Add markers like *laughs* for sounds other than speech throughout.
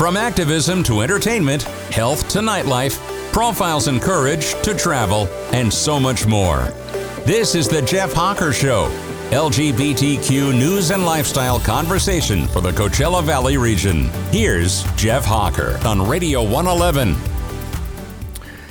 From activism to entertainment, health to nightlife, profiles and courage to travel, and so much more. This is The Jeff Hawker Show, LGBTQ news and lifestyle conversation for the Coachella Valley region. Here's Jeff Hawker on Radio 111.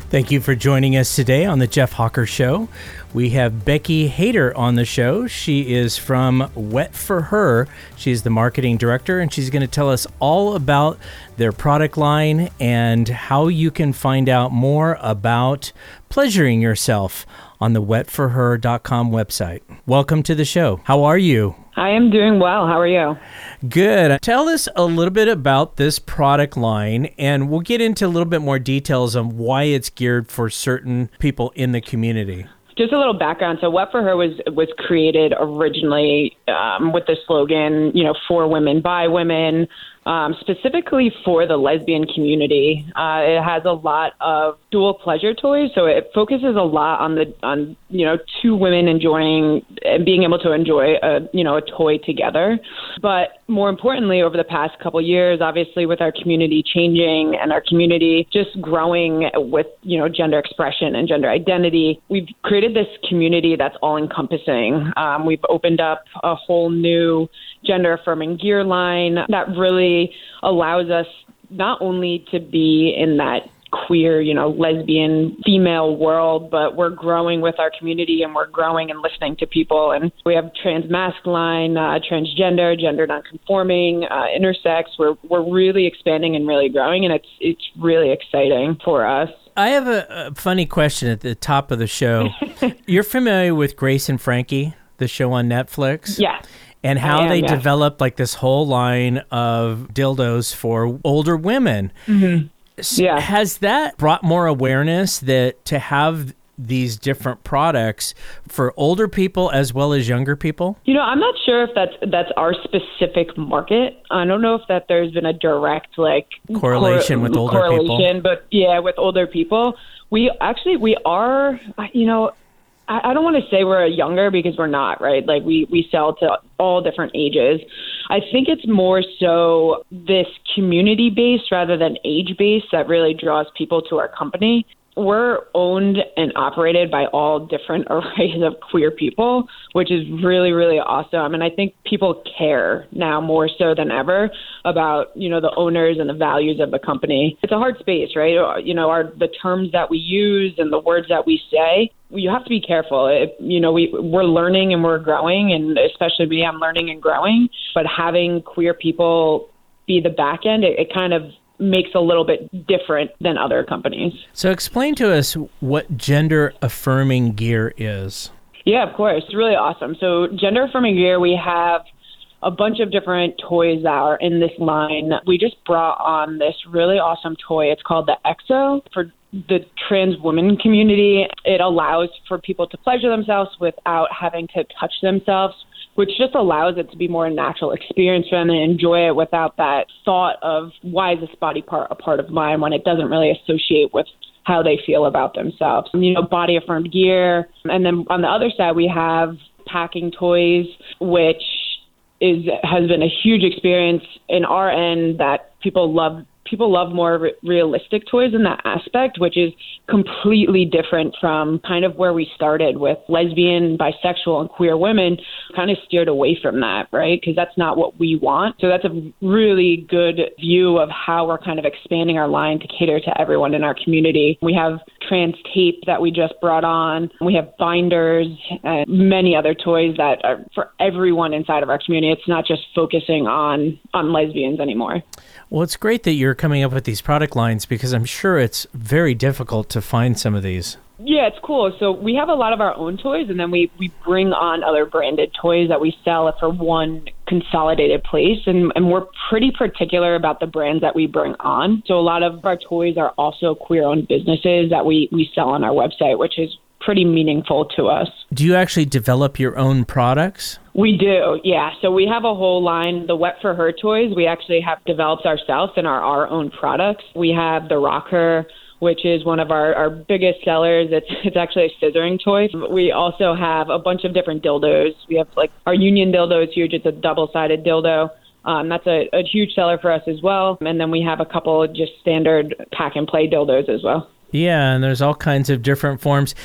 Thank you for joining us today on the Jeff Hawker Show. We have Becky Hayter on the show. She is from Wet for Her. She's the marketing director, and she's going to tell us all about their product line and how you can find out more about pleasuring yourself on the wetforher.com website. Welcome to the show. How are you? I am doing well. How are you? Good. Tell us a little bit about this product line, and we'll get into a little bit more details on why it's geared for certain people in the community just a little background. So, Wet for Her was was created originally um, with the slogan, you know, for women by women um, specifically for the lesbian community. Uh, it has a lot of dual pleasure toys, so it focuses a lot on the on you know two women enjoying and being able to enjoy a you know a toy together. But more importantly, over the past couple years, obviously with our community changing and our community just growing with you know gender expression and gender identity, we've created this community that's all encompassing. Um, we've opened up a whole new gender affirming gear line that really allows us not only to be in that queer, you know, lesbian female world, but we're growing with our community and we're growing and listening to people. And we have trans masculine, uh, transgender, gender nonconforming, uh, intersex. We're we're really expanding and really growing, and it's it's really exciting for us. I have a, a funny question at the top of the show. *laughs* You're familiar with Grace and Frankie, the show on Netflix? Yeah and how am, they yeah. developed like this whole line of dildos for older women. Mm-hmm. Yeah. Has that brought more awareness that to have these different products for older people as well as younger people? You know, I'm not sure if that's that's our specific market. I don't know if that there's been a direct like correlation cor- with older correlation, people. but yeah, with older people, we actually we are. You know, I, don't want to say we're younger because we're not, right? Like we we sell to all different ages. I think it's more so this community based rather than age based that really draws people to our company we're owned and operated by all different *laughs* arrays of queer people, which is really, really awesome. And I think people care now more so than ever about, you know, the owners and the values of the company. It's a hard space, right? You know, our the terms that we use and the words that we say, you have to be careful. It, you know, we we're learning and we're growing, and especially me, I'm learning and growing. But having queer people be the back end, it, it kind of makes a little bit different than other companies. So, explain to us what gender affirming gear is. Yeah, of course. It's really awesome. So, gender affirming gear, we have a bunch of different toys that are in this line. We just brought on this really awesome toy. It's called the EXO for the trans women community. It allows for people to pleasure themselves without having to touch themselves which just allows it to be more a natural experience for them and enjoy it without that thought of why is this body part a part of mine when it doesn't really associate with how they feel about themselves. You know, body affirmed gear. And then on the other side, we have packing toys, which is has been a huge experience in our end that people love people love more re- realistic toys in that aspect, which is completely different from kind of where we started with lesbian, bisexual, and queer women. Kind of steered away from that, right? Because that's not what we want. So that's a really good view of how we're kind of expanding our line to cater to everyone in our community. We have trans tape that we just brought on. We have binders and many other toys that are for everyone inside of our community. It's not just focusing on on lesbians anymore. Well, it's great that you're coming up with these product lines because I'm sure it's very difficult to find some of these. Yeah, it's cool. So we have a lot of our own toys, and then we we bring on other branded toys that we sell for one consolidated place, and and we're pretty particular about the brands that we bring on. So a lot of our toys are also queer-owned businesses that we we sell on our website, which is pretty meaningful to us. Do you actually develop your own products? We do, yeah. So we have a whole line, the Wet for Her toys. We actually have developed ourselves and are our own products. We have the Rocker, which is one of our, our biggest sellers. It's *laughs* it's actually a scissoring toy. We also have a bunch of different dildos. We have like our Union dildo is huge. It's a double sided dildo. Um, that's a, a huge seller for us as well. And then we have a couple just standard pack and play dildos as well. Yeah, and there's all kinds of different forms.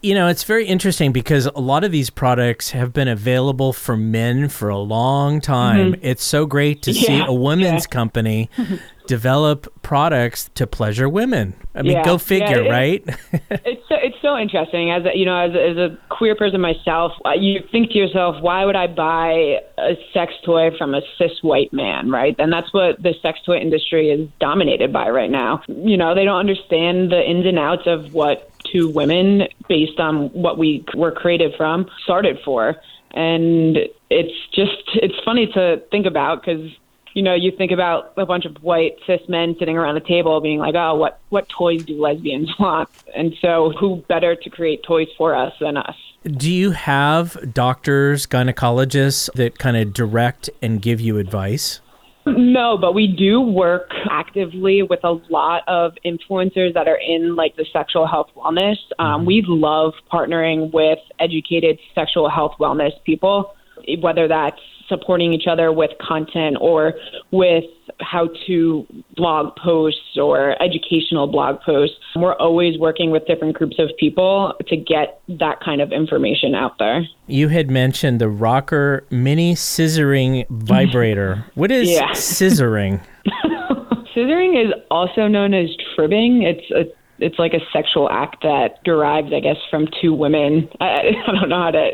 You know, it's very interesting because a lot of these products have been available for men for a long time. Mm-hmm. It's so great to yeah, see a women's yeah. company *laughs* develop products to pleasure women. I mean, yeah, go figure, yeah, it, right? *laughs* it's so, it's so interesting. As a, you know, as a, as a queer person myself, uh, you think to yourself, why would I buy a sex toy from a cis white man, right? And that's what the sex toy industry is dominated by right now. You know, they don't understand the ins and outs of what two women, based on what we were created from, started for. And it's just it's funny to think about because you know, you think about a bunch of white cis men sitting around the table being like, oh, what, what toys do lesbians *laughs* want? And so who better to create toys for us than us? Do you have doctors, gynecologists that kind of direct and give you advice? No, but we do work actively with a lot of influencers that are in like the sexual health wellness. Um, mm-hmm. we love partnering with educated sexual health wellness people, whether that's supporting each other with content or with how to blog posts or educational blog posts. We're always working with different groups of people to get that kind of information out there. You had mentioned the Rocker Mini Scissoring Vibrator. *laughs* What is yeah. scissoring? *laughs* scissoring is also known as tribbing. It's a it's like a sexual act that derives, I guess, from two women. I, I don't know how to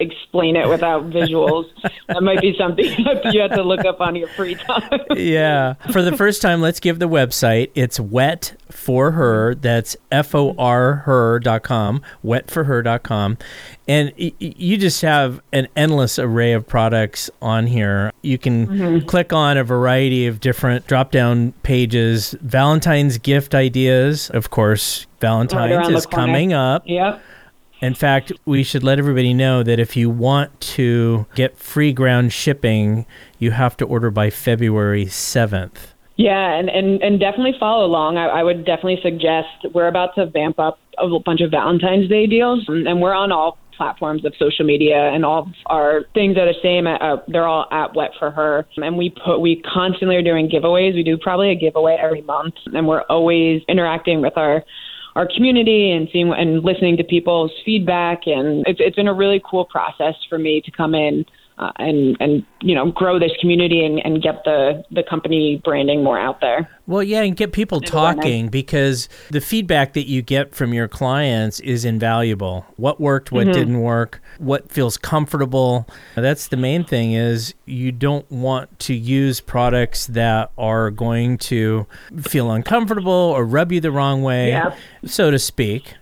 explain it without *laughs* visuals. that might be something *laughs* you have to look up on your free time. yeah. For the first time, let's give the website. It's wet for her. That's F O R her.com, wetforher.com. And y- you just have an endless array of products on here. You can mm-hmm. click on a variety of different drop down pages. Valentine's gift ideas, of course, Valentine's right is coming up. Yep. In fact, we should let everybody know that if you want to get free ground shipping, you have to order by February 7th. Yeah, and, and, and definitely follow along. I, I would definitely suggest we're about to vamp up a bunch of Valentine's Day deals, and we're on all platforms of social media and all our things are the same. Uh, they're all at Wet for Her, and we put we constantly are doing giveaways. We do probably a giveaway every month, and we're always interacting with our our community and seeing and listening to people's feedback. And it's it's been a really cool process for me to come in uh, and and you know grow this community and, and get the the company branding more out there. Well, yeah, and get people talking because the feedback that you get from your clients is invaluable. What worked, what mm-hmm. didn't work, what feels comfortable. That's the main thing is you don't want to use products that are going to feel uncomfortable or rub you the wrong way, yeah. so to speak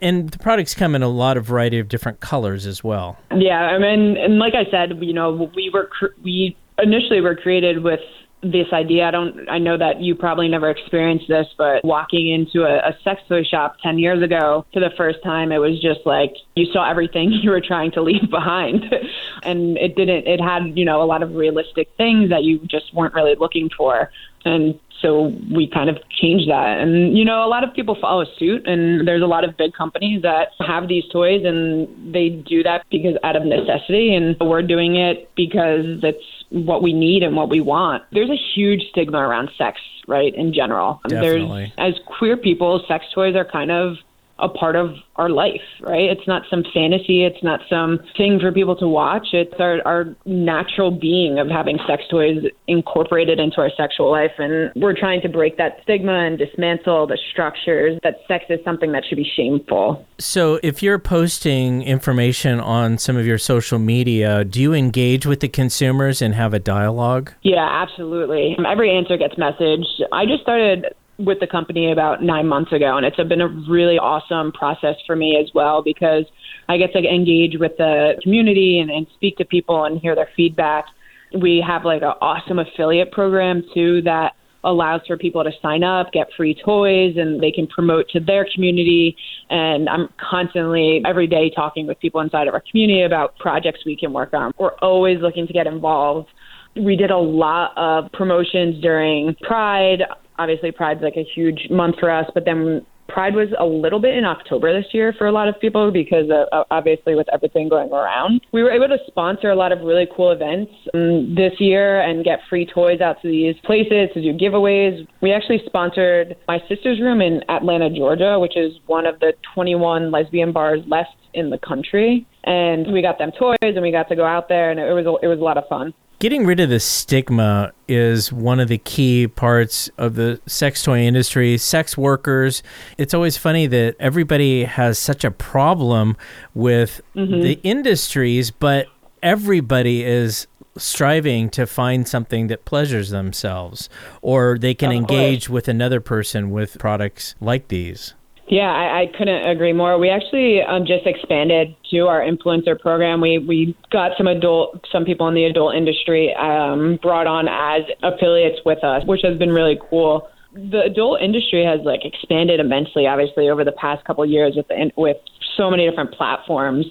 and the products come in a lot of variety of different colors as well. Yeah, I mean, and like I said, you know, we were we initially were created with this idea. I don't. I know that you probably never experienced this, but walking into a, a sex toy shop ten years ago for the first time, it was just like you saw everything *laughs* you were trying to leave behind, *laughs* and it didn't. It had you know a lot of realistic things that you just weren't really looking for, and so we kind of changed that. And, you know, a lot of people follow suit, and there's a lot of big companies that have these toys, and they do that because out of necessity. And we're doing it because it's what we need and what we want. There's a huge stigma around sex, right, in general. Definitely. There's, as queer people, sex toys are kind of a part of our life, right? It's not some fantasy. It's not some thing for people to watch. It's our, our natural being of having sex toys incorporated into our sexual life. And we're trying to break that stigma and dismantle the structures that sex is something that should be shameful. So, if you're posting information on some of your social media, do you engage with the consumers and have a dialogue? Yeah, absolutely. Every answer gets messaged. I just started with the company about nine months ago, and it's been a really awesome process for me as well because I get to engage with the community and, and speak to people and hear their feedback. We have like an awesome affiliate program too that allows for people to sign up, get free toys, and they can promote to their community. And I'm constantly, every day, talking with people inside of our community about projects we can work on. We're always looking to get involved. We did a lot of promotions during Pride obviously Pride's like a huge month for us, but then Pride was a little bit in October this year for a lot of people because uh, obviously with everything going around. We were able to sponsor a lot of really cool events um, this year and get free toys out to these places to do giveaways. We actually sponsored my sister's room in Atlanta, Georgia, which is one of the 21 lesbian bars left in the country. And we got them toys and we got to go out there and it was a, it was a lot of fun. Getting rid of the stigma is one of the key parts of the sex toy industry. Sex workers, it's always funny that everybody has such a problem with mm-hmm. the industries, but everybody is striving to find something that pleasures themselves or they can engage with another person with products like these. Yeah, I, I couldn't agree more. We actually um, just expanded to our influencer program. We we got some adult, some people in the adult industry um, brought on as affiliates with us, which has been really cool. The adult industry has like expanded immensely, obviously, over the past couple years with with so many different platforms.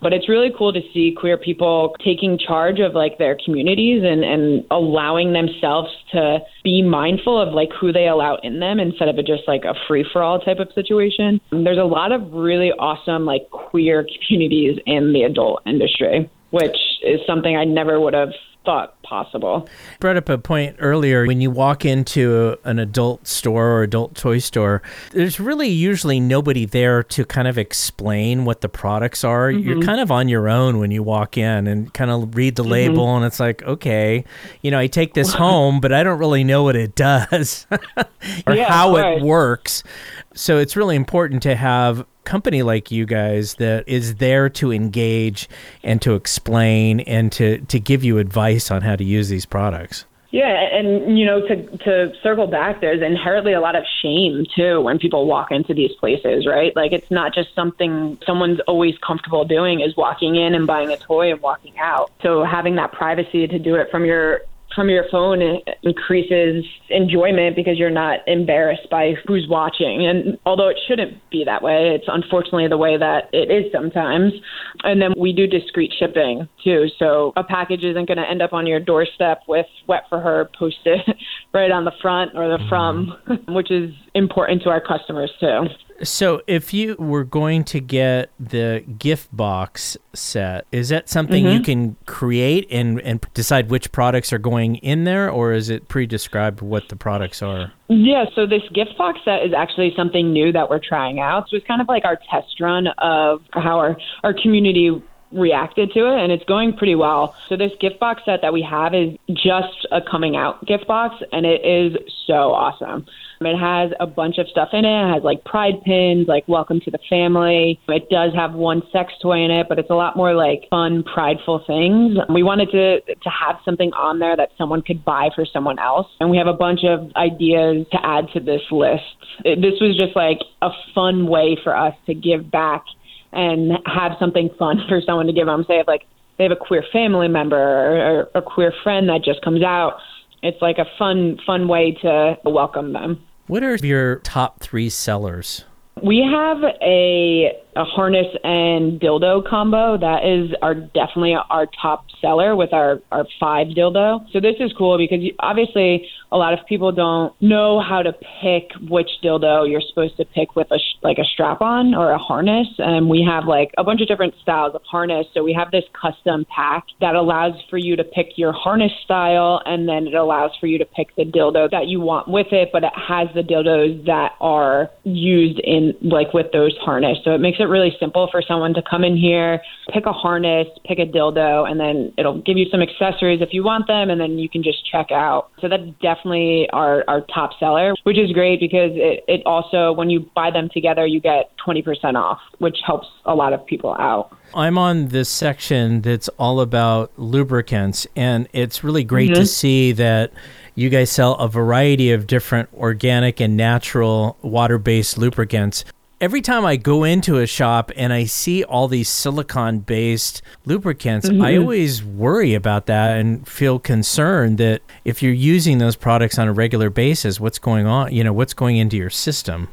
But it's really cool to see queer people taking charge of like their communities and, and allowing themselves to be mindful of like who they allow in them instead of it just like a free for all type of situation. There's a lot of really awesome like queer *laughs* communities in the adult industry, which is something I never would have thought possible. Brought up a point earlier when you walk into an adult store or adult toy store, there's really usually nobody there to kind of explain what the products are. Mm-hmm. You're kind of on your own when you walk in and kind of read the mm-hmm. label, and it's like, okay, you know, I take this *laughs* home, but I don't really know what it does *laughs* or yeah, how right. it works. So it's really important to have company like you guys that is there to engage and to explain and to to give you advice on how to use these products. Yeah, and you know, to to circle back, there's inherently a lot of shame too when people walk into these places, right? Like it's not just something someone's always comfortable doing is walking in and buying a toy and walking out. So having that privacy to do it from your from your phone increases enjoyment because you're not embarrassed by who's watching. And although it shouldn't be that way, it's unfortunately the way that it is sometimes. And then we do discreet shipping too. So a package isn't going to end up on your doorstep with wet for her posted *laughs* right on the front or the from, mm-hmm. *laughs* which is important to our customers too. So, if you were going to get the gift box set, is that something mm-hmm. you can create and, and decide which products are going in there, or is it pre described what the products are? Yeah, so this gift box set is actually something new that we're trying out. So, it's kind of like our test run of how our, our community reacted to it and it's going pretty well. So this gift box set that we have is just a coming out gift box and it is so awesome. It has a bunch of stuff in it. It has like pride pins, like welcome to the family. It does have one sex toy in it, but it's a lot more like fun, prideful things. We wanted to to have something on there that someone could buy for someone else. And we have a bunch of ideas to add to this list. It, this was just like a fun way for us to give back and have something fun *laughs* for someone to give them. Say if like they have a queer family member or, or a queer friend that just comes out. It's like a fun, fun way to welcome them. What are your top three sellers? We have a a harness and dildo combo. That is our definitely our top seller with our our five dildo. So this is cool because obviously a lot of people don't know how to pick which dildo you're supposed to pick with a like a strap on or a harness. And we have like a bunch of different styles of harness. So we have this custom pack that allows for you to pick your harness style, and then it allows for you to pick the dildo that you want with it. But it has the dildos that are used in like with those harness. So it makes it really simple for someone to come in here, pick a harness, pick a dildo, and then it'll give you some accessories if you want them, and then you can just check out. So that's definitely our, our top seller, which is great because it, it also, when you buy them together, you get 20% off, which helps a lot of people out. I'm on this section that's all about lubricants, and it's really great mm-hmm. to see that you guys sell a variety of different organic and natural water based lubricants every time I go into a shop and I see all these silicon based lubricants, mm-hmm. I always worry about that and feel concerned that if you're using those products on a regular basis, what's going on, you know, what's going into your system.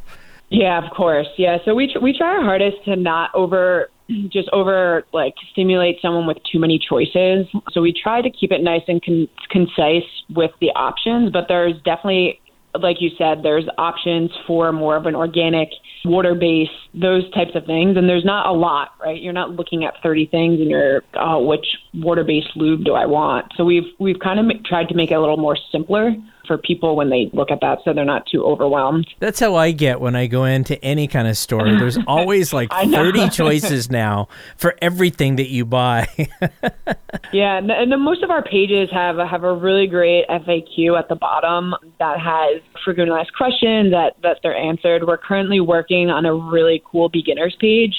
Yeah, of course. Yeah. So we, tr- we try our hardest to not over just over like stimulate someone with too many choices. So we try to keep it nice and con- concise with the options, but there's definitely like you said, there's options for more of an organic water base, those types of things. And there's not a lot, right? You're not looking at 30 things and you're, oh, which water based lube do I want? So we've, we've kind of tried to make it a little more simpler for people when they look at that so they're not too overwhelmed. That's how I get when I go into any kind of store. There's *laughs* always like 30 choices now for everything that you buy. *laughs* yeah, and, and most of our pages have have a really great FAQ at the bottom that has frequently asked questions that that they're answered. We're currently working on a really cool beginners page.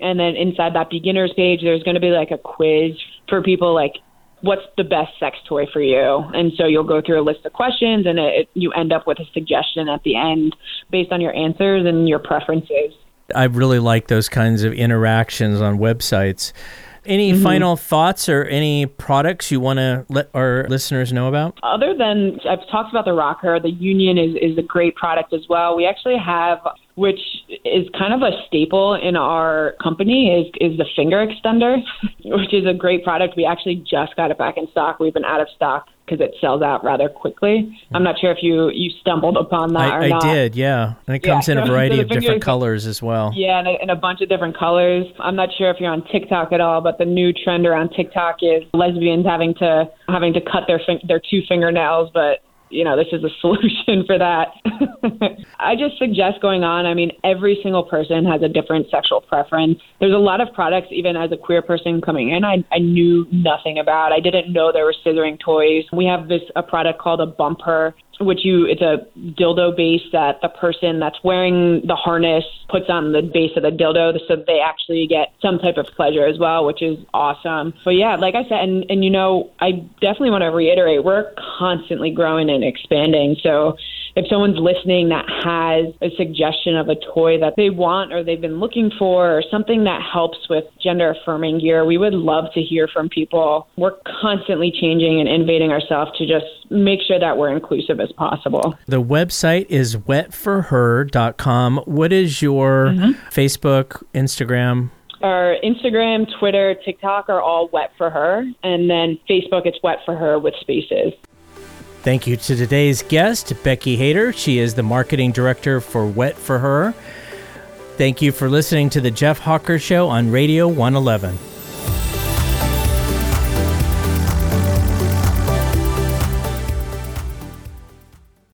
And then inside that beginners page, there's going to be like a quiz for people like what's the best sex toy for you and so you'll go through a list of questions and it, you end up with a suggestion at the end based on your answers and your preferences i really like those kinds of interactions on websites any mm-hmm. final thoughts or any products you want to let our listeners know about? Other than I've talked about the rocker, the Union is, is a great product as well. We actually have, which is kind of a staple in our company, is, is the finger extender, *laughs* which is a great product. We actually just got it back in stock. We've been out of stock because it sells out rather quickly. I'm not sure if you you stumbled upon that I, or I not. I did, yeah, and it comes yeah. in a variety so of different colors as well. Yeah, and a, in a bunch of different colors. I'm not sure if you're on TikTok at all, but the new trend around TikTok is lesbians having to having to cut their fin- their two fingernails, but you know, this is a *laughs* solution for that. *laughs* I just suggest going on. I mean, every single person has a different sexual preference. There's a lot of products, even as a queer person coming in, I, I knew nothing about. I didn't know there were scissoring toys. We have this a product called a bumper which you it's a dildo base that the person that's wearing the harness puts on the base of the dildo so they actually get some type of pleasure as well which is awesome. But yeah like i said and and you know i definitely want to reiterate we're constantly growing and expanding. So if someone's listening that has a suggestion of a toy that they want or they've been looking for or something that helps with gender affirming gear, we would love to hear from people. We're constantly changing and innovating ourselves to just make sure that we're inclusive as possible. The website is wetforher.com. What is your mm-hmm. Facebook, Instagram? Our Instagram, Twitter, TikTok are all wet for her. And then Facebook, it's wet for her with spaces. Thank you to today's guest, Becky Hayter. She is the marketing director for Wet for Her. Thank you for listening to the Jeff Hawker Show on Radio 111.